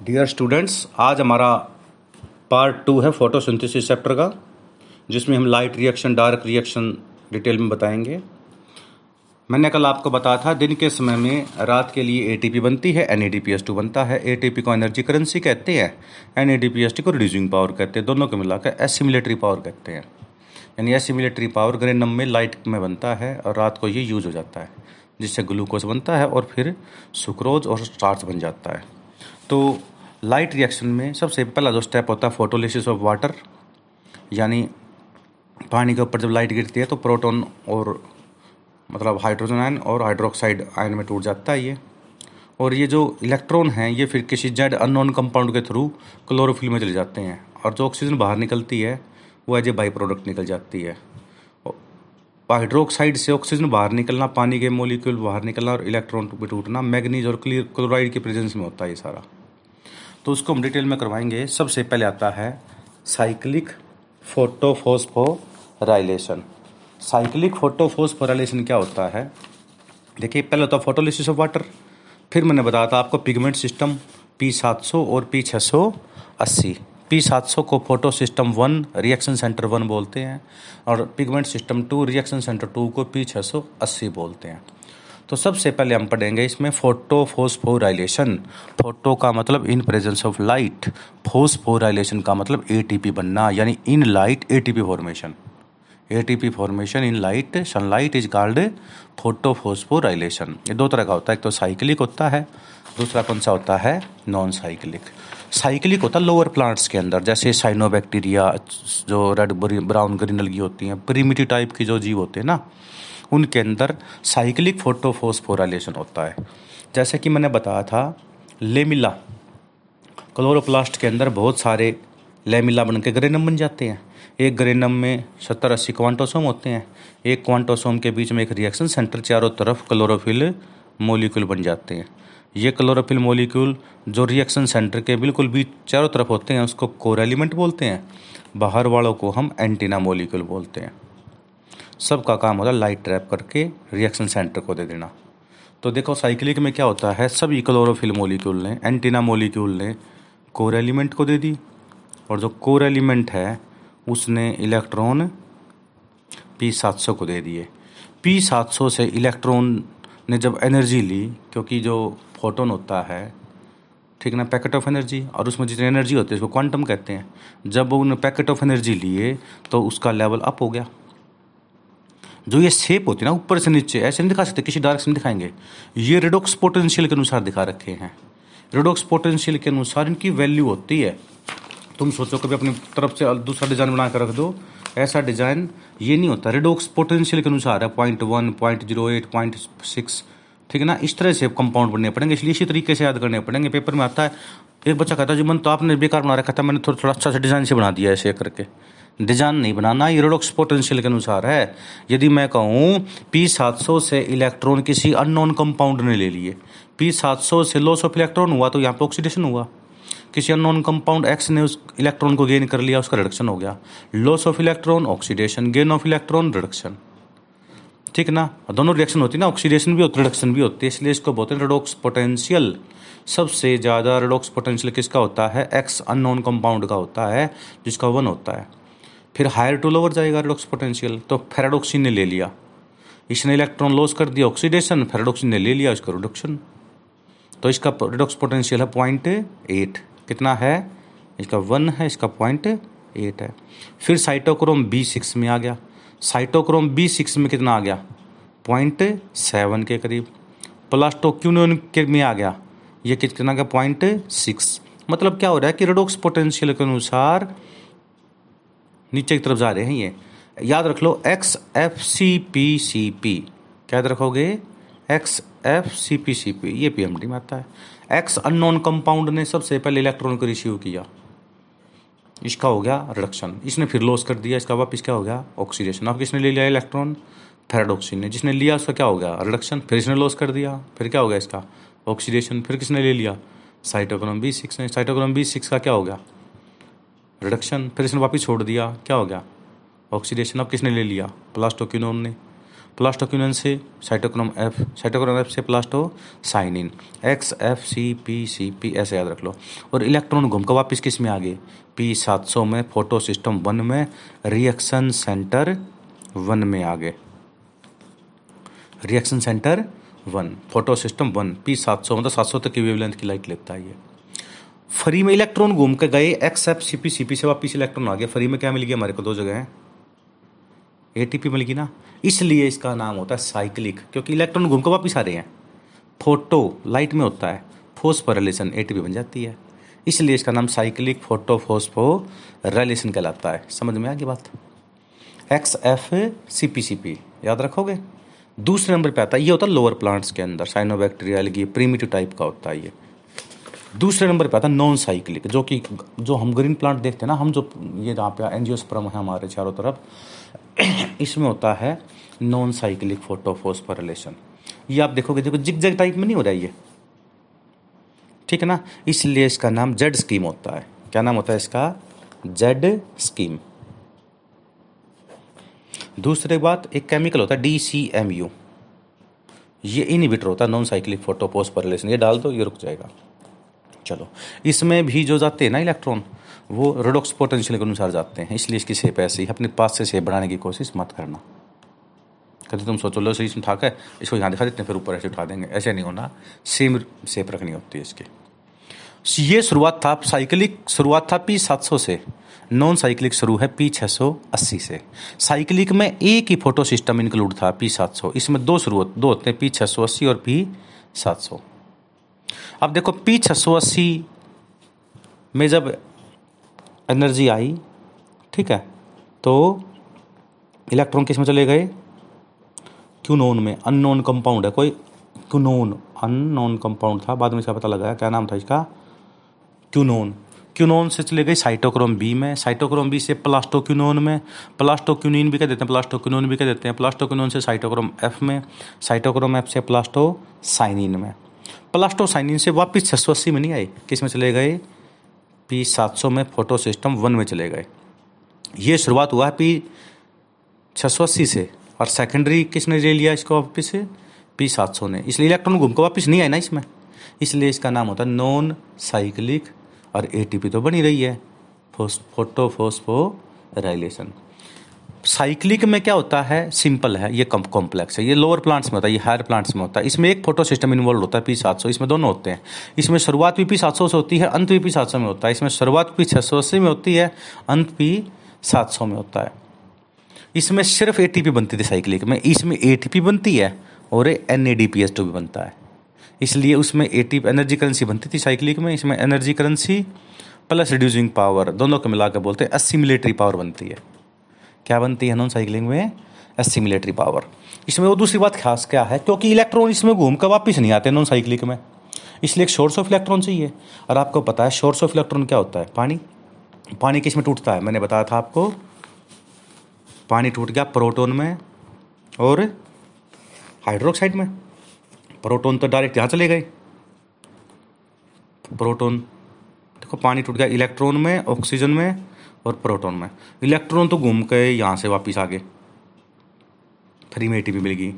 Dear students आज हमारा part two है फोटोसिंथेसिस चैप्टर का, जिसमें हम light reaction dark reaction detail में बताएँगे। मैंने कल आपको बताया था, दिन के समय में रात के लिए एटीपी बनती है एन बनता है। एटीपी को एनर्जी करेंसी कहते हैं एन को रिड्यूसिंग पावर कहते हैं। दोनों को मिलाकर एसिमिलेटरी पावर कहते हैं। यानी एसिमिलेटरी पावर ग्रेनम में लाइट में बनता है और रात को ये यूज़ हो जाता है, जिससे ग्लूकोज बनता है और फिर सुक्रोज और स्टार्च बन जाता है। तो लाइट रिएक्शन में सबसे पहला जो स्टेप होता है फोटोलिसिस ऑफ़ वाटर यानी पानी के ऊपर जब लाइट गिरती है तो प्रोटॉन और मतलब हाइड्रोजन आयन और हाइड्रोक्साइड आयन में टूट जाता है ये। और ये जो इलेक्ट्रॉन हैं, ये फिर किसी जेड अननोन कंपाउंड के थ्रू क्लोरोफिल में चले जाते हैं। और जो ऑक्सीजन बाहर निकलती है, वो एज ए बाई प्रोडक्ट निकल जाती है। हाइड्रोक्साइड से ऑक्सीजन बाहर निकलना, पानी के मोलिक्यूल बाहर निकलना और इलेक्ट्रॉन भी टूटना मैग्नीज और क्लोराइड के प्रेजेंस में होता है ये सारा। तो उसको हम डिटेल में करवाएँगे। सबसे पहले आता है साइक्लिक फोटोफोस्फोराइलेशन साइक्लिक फोटोफोस्फोराइलेशन क्या होता है? देखिए, पहले होता है फोटोलिसिस ऑफ़ वाटर फिर मैंने बताया था आपको पिगमेंट सिस्टम पी सात सौ और पी छः सौ अस्सी। पी सात सौ को photosystem one reaction centre one बोलते हैं और pigment system two reaction centre two को पी छः सौ अस्सी बोलते हैं। तो सबसे पहले हम पढ़ेंगे इसमें फ़ोटो फोस्फोराइलेशन फ़ोटो का मतलब in presence of light phosphorylation का मतलब एटीपी बनना, यानी in light ATP formation ATP formation in light sunlight is called photo phosphorylation ये दो तरह का होता है, एक तो साइक्लिक होता है, दूसरा कौन सा होता है नॉन साइक्लिक साइक्लिक होता है लोअर प्लांट्स के अंदर, जैसे साइनोबैक्टीरिया जो रेड ब्राउन ग्रीन अलगी होती हैं प्रीमिटिव टाइप के जो जीव होते हैं ना, उनके अंदर साइक्लिक फोटोफोस्फोराइलेशन होता है। जैसे कि मैंने बताया था लेमिला क्लोरोप्लास्ट के अंदर बहुत सारे लेमिला बन के ग्रेनम बन जाते हैं। एक ग्रेनम में सत्तर अस्सी क्वांटोसोम होते हैं, एक क्वांटोसोम के बीच में एक रिएक्शन सेंटर चारों तरफ़ क्लोरोफिल मोलिक्यूल बन जाते हैं। ये क्लोरोफिल मोलिक्यूल जो रिएक्शन सेंटर के बिल्कुल बीच चारों तरफ़ होते हैं, उसको कोर एलिमेंट बोलते हैं। बाहर वालों को हम एंटीना मोलिक्यूल बोलते हैं। सबका काम होता है लाइट ट्रैप करके रिएक्शन सेंटर को दे देना। तो देखो, साइक्लिक में क्या होता है, सभी क्लोरोफिल मोलिक्यूल ने, एंटीना मोलिक्यूल ने कोर एलिमेंट को दे दी। और जो कोर एलिमेंट है, उसने इलेक्ट्रॉन पी सात सौ को दे दिए। पी सात सौ से इलेक्ट्रॉन ने जब एनर्जी ली, क्योंकि जो फोटोन होता है, ठीक ना, पैकेट ऑफ़ एनर्जी, और उसमें जितनी एनर्जी होती है उसको क्वांटम कहते हैं। जब उन्होंने पैकेट ऑफ़ एनर्जी लिए तो उसका लेवल अप हो गया। जो ये शेप होती है ना, ऊपर से नीचे, ऐसे नहीं दिखा सकते, किसी डायरेक्शन में दिखाएँगे। ये रेडोक्स पोटेंशियल के अनुसार दिखा रखे हैं। रेडोक्स पोटेंशियल के अनुसार इनकी वैल्यू होती है। तुम सोचो कभी अपनी तरफ़ से दूसरा डिज़ाइन बना कर रख दो, ऐसा डिज़ाइन ये नहीं होता। रेडोक्स पोटेंशियल के अनुसार है point one point zero eight point six ठीक है ना? इस तरह से कंपाउंड बनने पड़ेंगे, इसलिए इसी तरीके से याद करने पड़ेंगे। पेपर में आता है, एक बच्चा कहता है, जी, मन तो आपने बेकार बना रखा था, मैंने थोड़ा थोड़ा अच्छा सा डिज़ाइन से बना दिया ऐसे करके। डिज़ाइन नहीं बनाना, ये रेडोक्स पोटेंशियल के अनुसार है। यदि मैं कहूँ पी सात सौ से इलेक्ट्रॉन किसी अननोन कंपाउंड ने ले लिए। पी सात सौ से लॉस ऑफ़ इलेक्ट्रॉन हुआ तो यहाँ पे ऑक्सीडेशन हुआ। किसी अननोन कंपाउंड एक्स ने उस इलेक्ट्रॉन को गेन कर लिया, उसका रिडक्शन हो गया। Loss of electron oxidation gain of electron reduction ठीक ना? दोनों रिएक्शन होती है ना ऑक्सीडेशन भी होती है रिडक्शन भी होती है, इसलिए इसको बोलते हैं रेडोक्स पोटेंशियल सबसे ज़्यादा रेडोक्स पोटेंशियल किसका होता है? एक्स अननोन कंपाउंड का होता है, जिसका वन होता है। फिर हायर टू लोअर जाएगा रेडोक्स पोटेंशियल तो फेराडोक्सिन ने ले लिया। इसने इलेक्ट्रॉन लॉस कर दिया ऑक्सीडेशन फेराडोक्सिन ने ले लिया इसका रिडक्शन तो इसका रिडोक्स पोटेंशियल है पॉइंट एट कितना है? इसका वन है, इसका पॉइंट एट है। फिर साइटोक्रोम बी सिक्स में आ गया। साइटोक्रोम बी सिक्स में कितना आ गया? पॉइंट सेवन के करीब। प्लास्टोक्यूनियन के में आ गया। ये कितना का पॉइंट सिक्स। मतलब क्या हो रहा है कि रेडोक्स पोटेंशियल के अनुसार नीचे की तरफ़ जा रहे हैं ये। याद रख लो X F C P C P क्या याद रखोगे? X F C P C P ये पी एम डी में आता है। एक्स अननोन कंपाउंड ने सबसे पहले इलेक्ट्रॉन को रिसीव किया। इसका हो गया रिडक्शन। इसने फिर लॉस कर दिया, इसका वापिस क्या हो गया? ऑक्सीडेशन अब किसने ले लिया इलेक्ट्रॉन फेराडोक्सिन ने। जिसने लिया उसका क्या हो गया? रिडक्शन फिर इसने लॉस कर दिया। फिर क्या हो गया इसका? ऑक्सीडेशन फिर किसने ले लिया? साइटोक्रोम बी सिक्स ने। साइटोक्रोम बी सिक्स का क्या हो गया? रिडक्शन फिर इसने वापस छोड़ दिया। क्या हो गया? ऑक्सीडेशन अब किसने ले लिया? प्लास्टोक्यूनोन ने। प्लास्टोक्यूनिन से साइटोक्रोम एफ़ साइटोक्रोम एफ़ से plastocyanin X F C P C P ऐसे याद रख लो। और इलेक्ट्रॉन घूम कर वापस किसमें आ गए? पी सात सौ में फ़ोटो सिस्टम वन में रिएक्शन सेंटर वन में आ गए। Reaction centre one photosystem one P सात सौ मतलब सात सौ तक की वेवलेंथ की लाइट लेता है ये। फ्री में इलेक्ट्रॉन घूम के गए X F C P C P से वापिस इलेक्ट्रॉन आ गया फ्री में क्या मिल गया? हमारे को दो जगह है। ए टी पी मिल गई ना? इसलिए इसका नाम होता है साइक्लिक, क्योंकि इलेक्ट्रॉन घूम कर वापिस आ रहे हैं। फ़ोटो लाइट में होता है, फोस्फोरेलेशन ए बन जाती है। इसलिए इसका नाम साइक्लिक फ़ोटो फोस्फो रेलेशन कहलाता है। समझ में आ गई बात? X F C P C P याद रखोगे? दूसरे नंबर पे आता है, ये होता है लोअर प्लांट्स के अंदर साइनोबैक्टीरिया ये प्रीमिटिव टाइप का होता है ये। दूसरे नंबर पे आता है नॉन साइक्लिक जो कि, जो हम ग्रीन प्लांट देखते हैं ना, हम जो, ये जहाँ पे एनजियोस्प्रम है हमारे चारों तरफ़ इसमें होता है नॉन साइक्लिक फोटोफोस्फोरिलेशन ये आप देखोगे, देखो जिग जग टाइप में नहीं हो रहा ये। ठीक है ना? इसलिए इसका नाम जेड स्कीम होता है। क्या नाम होता है इसका? जेड स्कीम दूसरी बात, एक केमिकल होता है डी सी एम यू ये इनिबिटर होता है नॉन साइक्लिक फोटोपोस्परलेशन ये डाल दो, ये रुक जाएगा। चलो। इसमें भी जो जाते हैं ना इलेक्ट्रॉन वो रोडोक्स पोटेंशियल के अनुसार जाते हैं, इसलिए इसकी शेप ऐसे ही। अपने पास से शेप बढ़ाने की कोशिश मत करना। कभी तुम सोचो, लो सही इसमें ठाक इसको यहाँ दिखा देते हैं, फिर ऊपर ऐसे उठा देंगे। ऐसे नहीं होना। सेम शेप रखनी होती है इसकी। ये शुरुआत था साइकिलिक शुरुआत था पी सात सौ से। नॉन साइक्लिक शुरू है पी छः सौ अस्सी से। साइकिलिक में एक ही फ़ोटो सिस्टम इंक्लूड था पी सात सौ। इसमें दो शुरू दो होते हैं पी छः सौ अस्सी और पी सात सौ। अब देखो पी छः सौ अस्सी में जब एनर्जी आई, ठीक है? तो इलेक्ट्रॉन किसमें चले गए? क्यूनोन में, अननोन कंपाउंड है। कोई क्यूनोन, अननोन कंपाउंड था, बाद में इसका पता लगा क्या नाम था इसका? क्यूनोन। क्यूनोन से चले गई साइटोक्रोम बी में। साइटोक्रोम बी से प्लास्टोक्यूनोन में। प्लास्टोक्यूनिन भी कह देते हैं, प्लास्टोक्यूनोन भी कह देते हैं। प्लास्टोक्यूनोन से साइटोक्रोम एफ़ में, साइटोक्रोम एफ़ से प्लास्टोसाइनिन में। प्लास्टोसाइनिन से वापस छः में नहीं आए, किसमें चले गए? पी सात सौ में फ़ोटो सिस्टम वन में चले गए। ये शुरुआत हुआ है पी छः सौ अस्सी से और सेकेंडरी किसने ले लिया इसको वापस? से पी सात सौ ने। इसलिए इलेक्ट्रॉन घूम को वापस नहीं आए ना इसमें। इसलिए इसका नाम होता है नॉन साइक्लिक और एटीपी तो बनी रही है। फ़ोटो फोस्फो फोस्फोराइलेशन साइक्लिक में क्या होता है? सिंपल है, ये कॉम्प्लेक्स है। ये लोअर प्लांट्स में होता है, ये हायर प्लांट्स में होता है। इसमें एक फ़ोटो सिस्टम इन्वॉल्व होता है पी सात सौ। इसमें दोनों होते हैं। इसमें शुरुआत भी पी सात सौ से होती है, अंत भी पी सात सौ में होता है। इसमें शुरुआत पी छः सौ अस्सी में होती है, अंत पी सात सौ में होता है। इसमें सिर्फ़ एटीपी बनती थी साइक्लिक में। इसमें एटीपी बनती है और N A D P S two भी बनता है। इसलिए उसमें एटी एनर्जी करेंसी बनती थी साइक्लिक में। इसमें energy currency plus reducing power दोनों को मिलाकर बोलते हैं असिमिलेटरी पावर बनती है। क्या बनती है नॉन साइक्लिंग में? असिमिलेटरी पावर इसमें वो दूसरी बात खास क्या है? क्योंकि इलेक्ट्रॉन इसमें घूम कर वापिस नहीं आते नॉन साइक्लिक में। इसलिए एक सोर्स ऑफ़ इलेक्ट्रॉन चाहिए। और आपको पता है सोर्स ऑफ़ इलेक्ट्रॉन क्या होता है? पानी। पानी किसमें टूटता है? मैंने बताया था आपको। पानी टूट गया प्रोटोन में और हाइड्रोक्साइड में। प्रोटोन तो डायरेक्ट यहाँ चले गए। प्रोटोन, देखो पानी टूट गया इलेक्ट्रॉन में ऑक्सीजन में। और प्रोटोन में। इलेक्ट्रॉन तो घूम के यहाँ से वापस आ गए फ्री में एटीपी मिल गई।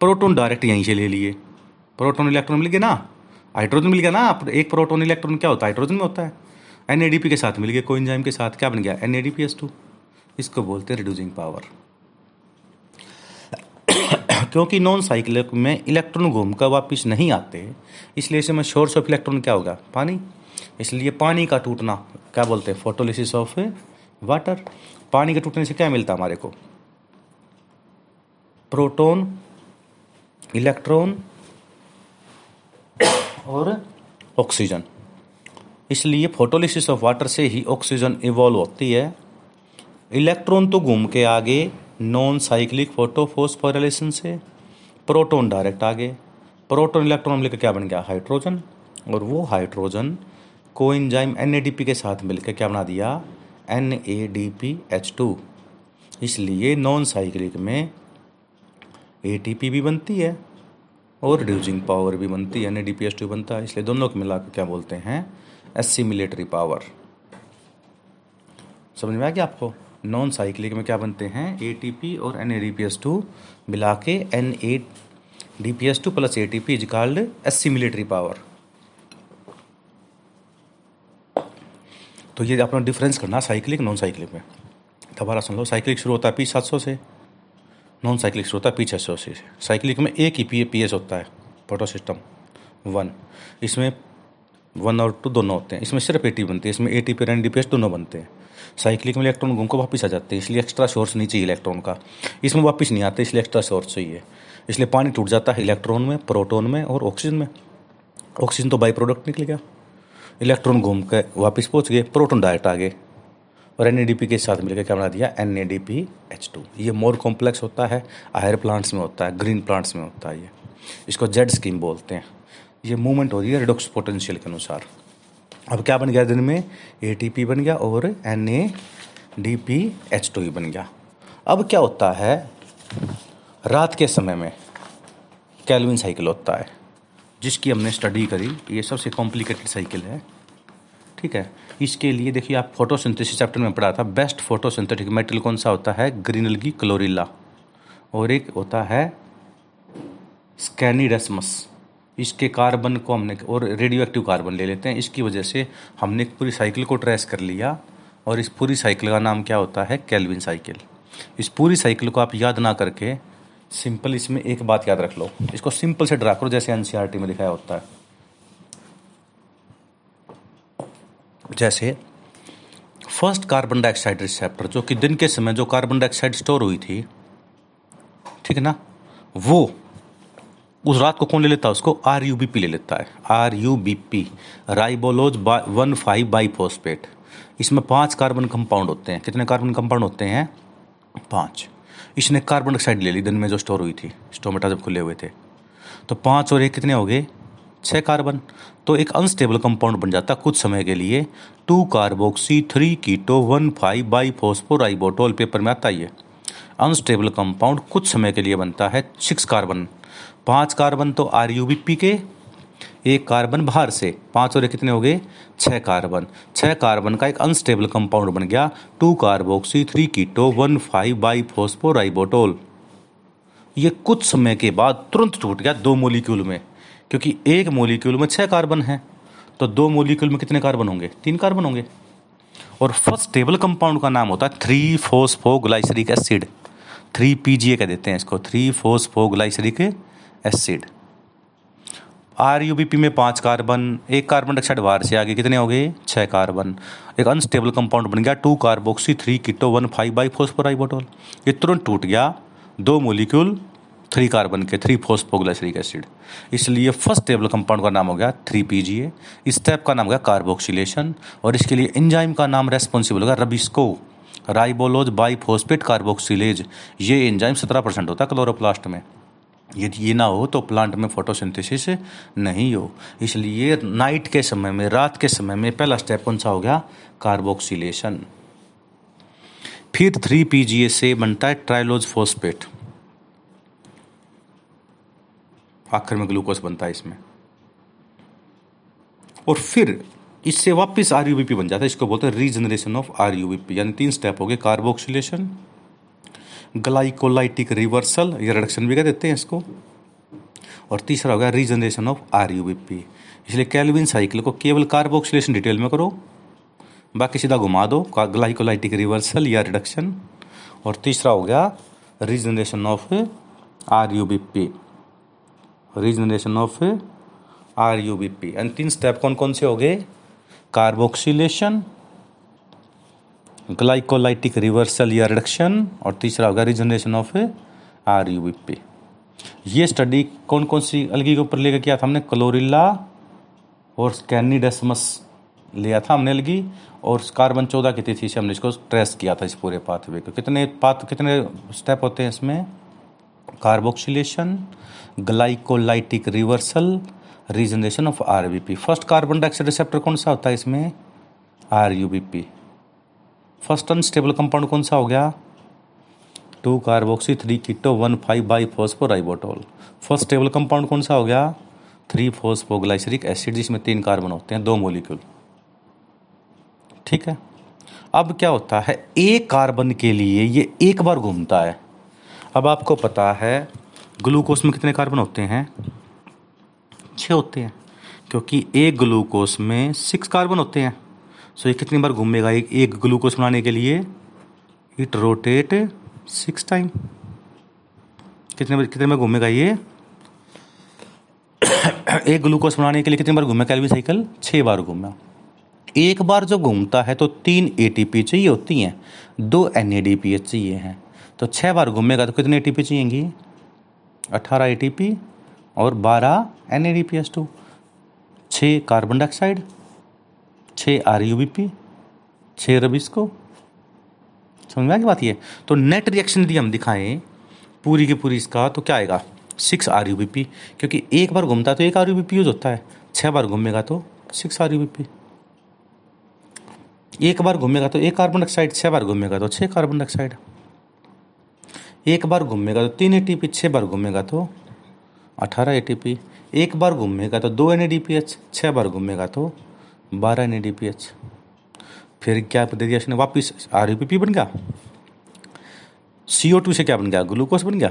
प्रोटोन डायरेक्ट यहीं से ले लिए। प्रोटोन इलेक्ट्रॉन मिल गया ना? हाइड्रोजन मिल गया ना? एक प्रोटोन इलेक्ट्रॉन क्या होता है? हाइड्रोजन में होता है। एनएडीपी के साथ मिल गया कोइंजाइम के साथ। क्या बन गया? एन इसको बोलते हैं रिड्यूसिंग पावर क्योंकि नॉन साइक्लिक में इलेक्ट्रॉन घूमकर वापस नहीं आते, इसलिए इसमें सोर्स ऑफ़ इलेक्ट्रॉन क्या होगा? पानी। इसलिए पानी का टूटना, क्या बोलते हैं? फोटोलिसिस ऑफ़ वाटर पानी के टूटने से क्या मिलता हमारे को? प्रोटोन इलेक्ट्रॉन और ऑक्सीजन इसलिए फोटोलिसिस ऑफ़ वाटर से ही ऑक्सीजन इवॉल्व होती है। इलेक्ट्रॉन तो घूम के आगे नॉन साइक्लिक फोटोफोस्फोरिलेशन से प्रोटॉन डायरेक्ट आगे। प्रोटॉन इलेक्ट्रॉन मिलकर क्या बन गया? हाइड्रोजन और वो हाइड्रोजन को इंजाइम एन के साथ मिलकर क्या बना दिया? N A D P H two इसलिए नॉन साइक्लिक में ए टी पी भी बनती है और रिड्यूजिंग पावर भी बनती है N A D P H two बनता है। इसलिए दोनों को मिलाकर क्या बोलते हैं? एसिमिलेटरी पावर समझ में आ गया आपको? नॉन साइक्लिक में क्या बनते हैं? ए टी पी और N A D P S two मिला के N A D P S two plus A T P is called assimilatory power तो ये अपना डिफरेंस करना साइक्लिक नॉन साइक्लिक में। दोबारा सुन लो साइक्लिक शुरू होता है पी सात सौ से नॉन साइक्लिक शुरू होता है पी छः सौ से। साइक्लिक में एक ही पी पी एस होता है फ़ोटो सिस्टम वन इसमें वन और टू दोनों होते हैं। इसमें सिर्फ़ ए टी बनती है, इसमें A T P N D P S दोनों बनते हैं। साइक्लिक में इलेक्ट्रॉन घूम को वापस आ जाते हैं, इसलिए एक्स्ट्रा सोर्स नहीं चाहिए इलेक्ट्रॉन का। इसमें वापस नहीं आते, इसलिए एक्स्ट्रा सोर्स चाहिए। इसलिए पानी टूट जाता है इलेक्ट्रॉन में प्रोटोन में और ऑक्सीजन में। ऑक्सीजन तो बाई प्रोडक्ट निकल गया। इलेक्ट्रॉन घूम के वापस पहुँच गए, प्रोटोन डायरेक्ट आ गए और एन के साथ मिलकर क्या बना दिया? एन ये मोर कॉम्प्लेक्स होता है हायर प्लांट्स में होता है ग्रीन प्लांट्स में होता है ये। इसको जेड स्कीम बोलते हैं। ये मूवमेंट हो रही है रिडोक्स पोटेंशियल के अनुसार। अब क्या बन गया दिन में? ए टी पी बन गया और N A D P H two ही बन गया। अब क्या होता है? रात के समय में कैलविन साइकिल होता है। जिसकी हमने स्टडी करी, ये सबसे कॉम्प्लिकेटेड साइकिल है। ठीक है? इसके लिए देखिए, आप फोटोसिंथेसिस चैप्टर में पढ़ा था बेस्ट फोटोसिंथेटिक मेटल कौन सा होता है? ग्रीनल की क्लोरिल्ला और एक होता है स्कैनिडसमस इसके कार्बन को हमने, और रेडियो एक्टिव कार्बन ले लेते हैं। इसकी वजह से हमने पूरी साइकिल को ट्रेस कर लिया, और इस पूरी साइकिल का नाम क्या होता है? कैलविन साइकिल इस पूरी साइकिल को आप याद ना करके सिंपल इसमें एक बात याद रख लो। इसको सिंपल से ड्रा करो, जैसे एनसीईआरटी में दिखाया होता है। जैसे फ़र्स्ट कार्बन डाइऑक्साइड रिसेप्टर जो कि दिन के समय जो कार्बन डाइऑक्साइड स्टोर हुई थी, ठीक है ना? वो उस रात को कौन ले लेता है उसको? आर यू बी पी ले लेता है। R U B P ribulose one five bi phosphate इसमें पाँच कार्बन कंपाउंड होते हैं। कितने कार्बन कंपाउंड होते हैं? पाँच। इसने कार्बन डाइऑक्साइड ले ली, दिन में जो स्टोर हुई थी स्टोमेटा जब खुले हुए थे। तो पाँच और एक कितने हो गए? छः कार्बन तो एक अनस्टेबल कंपाउंड बन जाता कुछ समय के लिए। Two carboxy three keto one five bi phosphoribitol paper में आता ये। अनस्टेबल कंपाउंड कुछ समय के लिए बनता है सिक्स कार्बन पाँच कार्बन तो आर यू बी पी के एक कार्बन बाहर से, पाँच और कितने हो गए? छह कार्बन। छह कार्बन का एक अनस्टेबल कंपाउंड बन गया। Two carboxy three keto one five bi phosphoribitol ये कुछ समय के बाद तुरंत टूट गया दो मोलिक्यूल में, क्योंकि एक मोलिक्यूल में छह कार्बन है। तो दो मोलिक्यूल में कितने कार्बन होंगे? तीन कार्बन होंगे। और फ़र्स्ट टेबल कंपाउंड का नाम होता है three phosphoglyceric acid three PGA कह देते हैं इसको three phosphoglyceric acid R U B P में पाँच कार्बन, एक कार्बन डाइऑक्साइड बाहर से आगे कितने हो गए? छः कार्बन। एक अनस्टेबल कंपाउंड बन गया two carboxy three keto one five bi phosphoribitol ये तुरंत टूट गया, दो मोलिक्यूल थ्री कार्बन के थ्री फोस्फोग्लाइसरिक एसिड इसलिए फ़र्स्ट स्टेबल कंपाउंड का नाम हो गया थ्री पी जी ए इस स्टेप का नाम हो गया कार्बोक्सिलेशन और इसके लिए इंजाइम का नाम रेस्पॉन्सिबल होगा rubisco ribulose bi phosphate carboxylase ये इंजाइम सत्रह परसेंट होता है क्लोरोप्लास्ट में। यदि ये ना हो तो प्लांट में फोटोसिंथेसिस नहीं हो। इसलिए नाइट के समय में, रात के समय में पहला स्टेप कौन सा हो गया? कार्बोक्सिलेशन फिर थ्री पीजीए से बनता है ट्राइलोज फोस्पेट आखिर में ग्लूकोज बनता है इसमें। और फिर इससे वापस आर बन जाता है। इसको बोलते हैं रीजनरेशन ऑफ़ आर यानी तीन स्टेप हो गए कार्बोक्सिलेशन ग्लाइकोलाइटिक रिवर्सल, या रिडक्शन भी कह देते हैं इसको। और तीसरा होगा regeneration of R U B P इसलिए कैलविन साइकिल को केवल कार्बोक्सिलेशन डिटेल में करो, बाकी सीधा घुमा दो ग्लाइकोलाइटिक रिवर्सल या रिडक्शन और तीसरा हो गया regeneration of R U B P regeneration of R U B P and तीन स्टेप कौन कौन से हो गए? कार्बोक्सिलेशन ग्लाइकोलाइटिक रिवर्सल या रिडक्शन और तीसरा होगा regeneration of R U B P ये स्टडी कौन कौन सी अलगी के ऊपर लेकर किया था? हमने क्लोरिल्ला और स्कैनिडेसमस लिया था हमने अलगी और कार्बन चौदह की तिथि से हमने इसको ट्रेस किया था इस पूरे पाथवे को। कितने पाथ कितने स्टेप होते हैं इसमें? Carboxylation glycolytic reversal regeneration of R first carbon dioxide receptor कौन सा होता है इसमें? R U first unstable compound कौन सा हो गया? Two carboxy, three keto, one five bi phosphoribitol first stable compound कौन सा हो गया? थ्री फोस्फोग्लाइसरिक एसिड, जिसमें तीन कार्बन होते हैं, दो मोलिक्यूल। ठीक है? अब क्या होता है? एक कार्बन के लिए ये एक बार घूमता है। अब आपको पता है ग्लूकोस में कितने कार्बन होते हैं? छः होते हैं, क्योंकि एक ग्लूकोस में सिक्स कार्बन होते हैं। सो ये कितनी बार घूमेगा? एक एक ग्लूकोस बनाने के लिए इट रोटेट सिक्स टाइम कितने बार कितने बार घूमेगा ये? एक ग्लूकोज बनाने के लिए कितनी बार घूमे कैलवी साइकिल छः बार घूमा एक बार जो घूमता है तो तीन एटीपी चाहिए होती हैं। दो एनएडीपीएच चाहिए हैं। तो छः बार घूमेगा तो कितने ए टी पी चाहिएँगी? अठारह ए और बारह N A D P S two छः कार्बन डाइऑक्साइड छः आर यू बी पी छः रबिस्को समझ में आ बात ये? तो नेट रिएक्शन यदि हम दिखाएँ, पूरी की पूरी इसका तो क्या आएगा? Six R U B P, क्योंकि एक बार घूमता है तो एक R U B P use होता है। छः बार घूमेगा तो six R U B P. एक बार घूमेगा तो एक कार्बन डाइऑक्साइड छः बार घूमेगा तो छः कार्बन डाइऑक्साइड एक बार घूमेगा तो तीन ए टी पी छः बार घूमेगा तो अठारह ए टी पी एक बार घूमेगा तो दो N A D P H छः बार घूमेगा तो बारह एन डी पी एच फिर क्या दे दिया इसने वापिस आर यू पी पी बन गया? सी ओ टू से क्या बन गया? ग्लूकोज बन गया।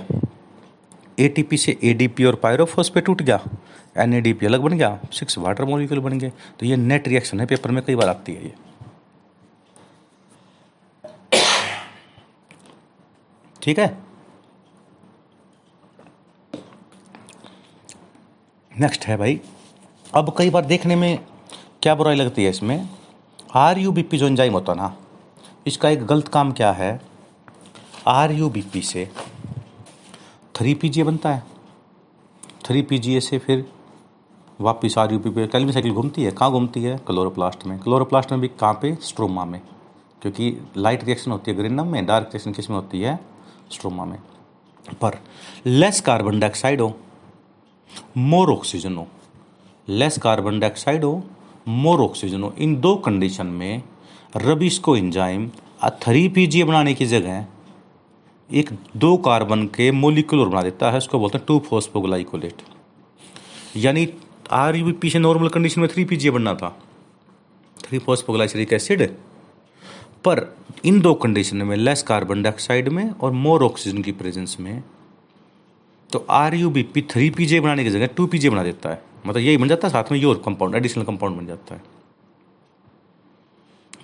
ए टी पी से ए डी पी और पायरोफोस पे टूट गया। एन ए डी पी अलग बन गया। सिक्स वाटर मोलिक्यूल बन गए। तो ये नेट रिएक्शन है पेपर में कई बार आती है ये। ठीक है? नेक्स्ट है भाई। अब कई बार देखने में क्या बुराई लगती है इसमें? आर यू बी पी जो एंजाइम होता ना, इसका एक गलत काम क्या है? आर यू बी पी से थ्री पी जी बनता है। थ्री पी जी ए से फिर वापिस आर यू पी पे कैलमी साइकिल घूमती है। कहाँ घूमती है? क्लोरोप्लास्ट में। क्लोरोप्लास्ट में भी कहाँ पे? स्ट्रोमा में। क्योंकि लाइट रिएक्शन होती है ग्रीनम में, डार्क रिएक्शन किसमें होती है? स्ट्रोमा में। पर लेस कार्बन डाइऑक्साइड हो, मोर ऑक्सीजन हो, लेस कार्बन डाइऑक्साइड हो मोर ऑक्सीजन हो। इन दो कंडीशन में रबिस्को इंजाइम और थ्री पी जी बनाने की जगह एक दो कार्बन के मोलिकुलर बना देता है, उसको बोलते हैं टू फोस्फोग्लाइकोलेट यानी आर यू पी से नॉर्मल कंडीशन में थ्री पी बनना था। थ्री फोस्फोग्लाइसरिक एसिड पर इन दो कंडीशन में लेस कार्बन डाइऑक्साइड में और मोर ऑक्सीजन की प्रेजेंस में तो R U B P three P J बनाने की जगह टू पी जे बना देता है। मतलब यही बन जाता है, साथ में योर कंपाउंड एडिशनल कंपाउंड बन जाता है।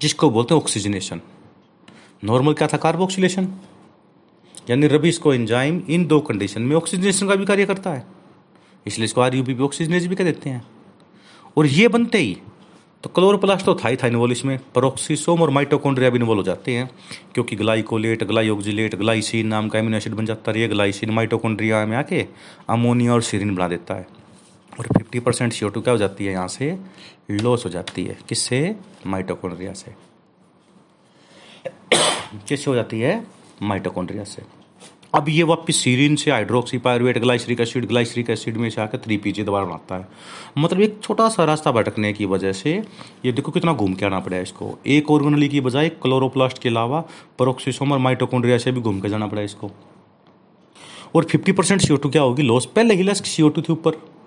जिसको बोलते हैं ऑक्सीजनेशन नॉर्मल क्या था कार्बोक्सिलेशन यानी रबी इसको एंजाइम इन दो कंडीशन में ऑक्सीजनेशन का भी कार्य करता है। इसलिए इसको आर यू बी ऑक्सीजनेज भी कह देते हैं। और ये बनते ही तो क्लोरोप्लास्ट तो था ही था इन्वॉल्व इसमें परोक्सीसोम और माइटोकॉन्ड्रिया भी इन्वॉल्व हो जाते हैं, क्योंकि ग्लाइकोलेट ग्लाइओक्जिलेट ग्लाइसिन नाम का एमिनो एसिड बन जाता है ग्लाइसिन माइटोकॉन्ड्रिया में आके अमोनिया और सीरिन बना देता है। और फिफ्टी परसेंट सी क्या हो जाती है यहाँ से? लॉस हो जाती है। किससे? माइटोकॉन्ड्रिया से। किससे हो जाती है? माइटोकॉन्ड्रिया से। अब ये वापिस सीरिन से hydroxy pyruvate glyceric acid glyceric acid में से आकर थ्री पीजी दोबारा बनाता है। मतलब एक छोटा सा रास्ता भटकने की वजह से ये देखो कितना घूम के आना पड़ा है इसको। एक ऑर्गनली की बजाय क्लोरोप्लास्ट के अलावा परोक्सीसोम और माइटोकॉन्ड्रिया से भी घूम के जाना पड़ा इसको। और फिफ्टी परसेंट सी क्या होगी? लॉस पहले ही लेस सी थी ऊपर।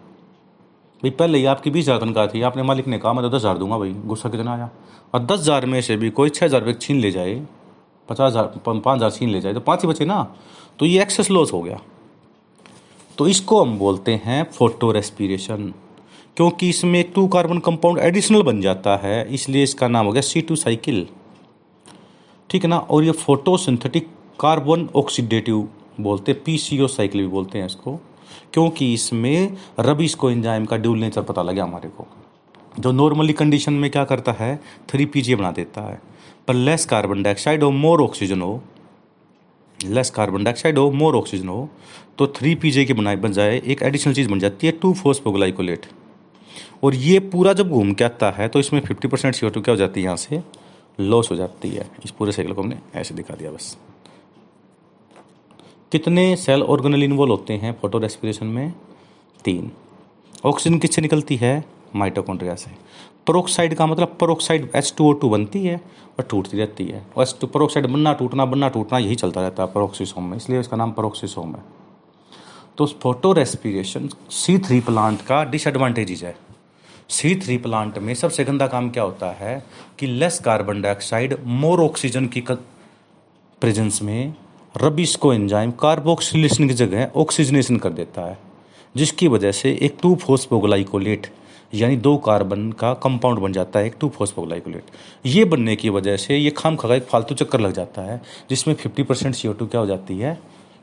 भाई, पहले ही आपकी बीस हज़ार तनख्वाह थी। आपने मालिक ने कहा, मैं तो दस हज़ार दूँगा भाई। गुस्सा कितना आया? और दस हज़ार में से भी कोई छः हज़ार रुपये छीन ले जाए, पचास हज़ार पाँच हज़ार छीन ले जाए तो पाँच ही बचे ना। तो ये एक्सेस लॉस हो गया। तो इसको हम बोलते हैं फ़ोटो रेस्पिरेशन क्योंकि इसमें टू कार्बन कंपाउंड एडिशनल बन जाता है, इसलिए इसका नाम हो गया सी टू साइकिल ठीक है ना? और ये फोटोसिंथेटिक कार्बन ऑक्सीडेटिव बोलते हैं पीसीओ साइकिल भी बोलते हैं इसको। क्योंकि इसमें रबिस को एंजाइम का ड्यूल नेचर पता लगा हमारे को। जो नॉर्मली कंडीशन में क्या करता है? थ्री पीजी बना देता है। पर लेस कार्बन डाइऑक्साइड हो मोर ऑक्सीजन हो लेस कार्बन डाइऑक्साइड हो मोर ऑक्सीजन हो तो थ्री पी की बनाए बन जाए, एक एडिशनल चीज़ बन जाती है टू फोस्फोग्लाइकोलेट और ये पूरा जब घूम के आता है तो इसमें फिफ्टी परसेंट सी क्या हो जाती है? यहाँ से लॉस हो जाती है। इस पूरे साइकिल को हमने ऐसे दिखा दिया बस। कितने सेल ऑर्गेनल इन्वॉल्व होते हैं फ़ोटो में? तीन। ऑक्सीजन किससे निकलती है? माइटोकॉन्ड्रिया से। परोक्साइड का मतलब peroxide H two O two बनती है और टूटती रहती है। और एच टू परोक्साइड बनना, टूटना बनना, टूटना यही चलता रहता है परोक्सीसोम में, इसलिए इसका नाम परोक्सीसोम है। तो photo respiration C three plant का डिसएडवांटेज है। सी थ्री प्लांट में सबसे गंदा काम क्या होता है कि less carbon dioxide more oxygen की प्रेजेंस में रबिस को एंजाइम कार्बोक्सिलेशन की जगह ऑक्सीजनेशन कर देता है, जिसकी वजह से एक टू फोस्फोग्लाइकोलेट यानी दो कार्बन का कंपाउंड बन जाता है, एक टू फोस्फोग्लाइकोलेट ये बनने की वजह से ये खाम खा एक फालतू चक्कर लग जाता है, जिसमें फिफ्टी परसेंट सी क्या हो जाती है?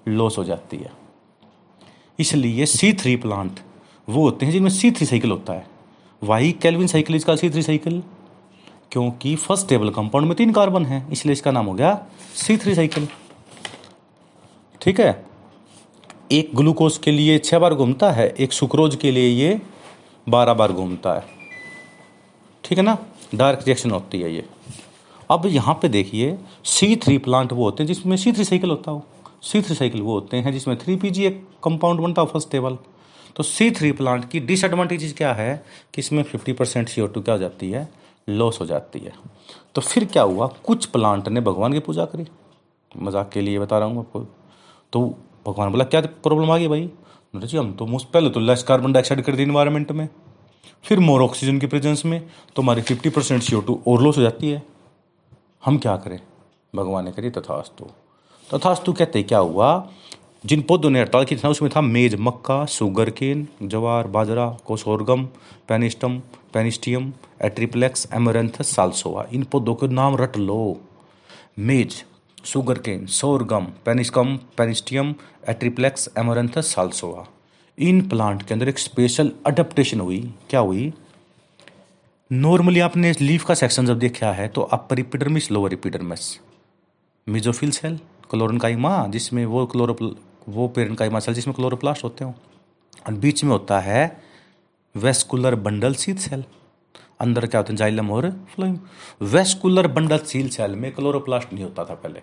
लॉस हो जाती है। इसलिए सी थ्री प्लांट वो होते हैं जिनमें सी थ्री साइकिल होता है। वाई कैलविन साइकिल इसका सी थ्री साइकिल क्योंकि फ़र्स्ट टेबल कंपाउंड में तीन कार्बन है, इसलिए इसका नाम हो गया सी थ्री साइकिल ठीक है? एक ग्लूकोज के लिए छह बार घूमता है, एक सुक्रोज के लिए ये बारह बार घूमता है। ठीक है ना? डायरेक्ट रिएक्शन होती है ये। अब यहाँ पे देखिए, सी थ्री प्लांट वो होते हैं जिसमें सी थ्री साइकिल होता हो। सी थ्री साइकिल वो होते हैं जिसमें थ्री पी जी एक कंपाउंड बनता हो फ़र्स्ट टेबल तो सी थ्री प्लांट की डिसएडवांटेज क्या है कि इसमें fifty percent C O two क्या हो जाती है? लॉस हो जाती है। तो फिर क्या हुआ? कुछ प्लांट ने भगवान की पूजा करी। मज़ाक के लिए बता रहा हूँ आपको। तो भगवान बोला, क्या प्रॉब्लम आ गई भाई? जी, हम तो मोस्ट पहले तो लेस कार्बन डाइऑक्साइड कर दी इन्वायरमेंट में। फिर मोर ऑक्सीजन की प्रेजेंस में तो हमारी fifty percent C O two और लॉस हो जाती है। हम क्या करें? भगवान ने करी तथास्तु। तथास्तु कहते, क्या हुआ? जिन पौधों ने हड़ताल की था उसमें था मेज, मक्का सुगर केन जवार, बाजरा, कोसोरगम pennisetum pennisetum atriplex amaranthus salsola इन पौधों के नाम रट लो। Maize sugar cane sorghum, panicum, pennisetum, atriplex, amaranthus, salsola. इन प्लांट के अंदर एक स्पेशल अडप्टेशन हुई। क्या हुई? नॉर्मली आपने लीफ का सेक्शन जब देखा है तो upper epidermis lower epidermis mesophyll cell chlorenchyma जिसमें वो क्लोरो वो पेरेंट काइमा सेल जिसमें क्लोरोप्लास्ट होते हो। और बीच में होता है वेस्कुलर बंडल सील सेल अंदर क्या होते हैं, जाइलम और phloem vascular bundle sheath cell में क्लोरोप्लास्ट नहीं होता था पहले।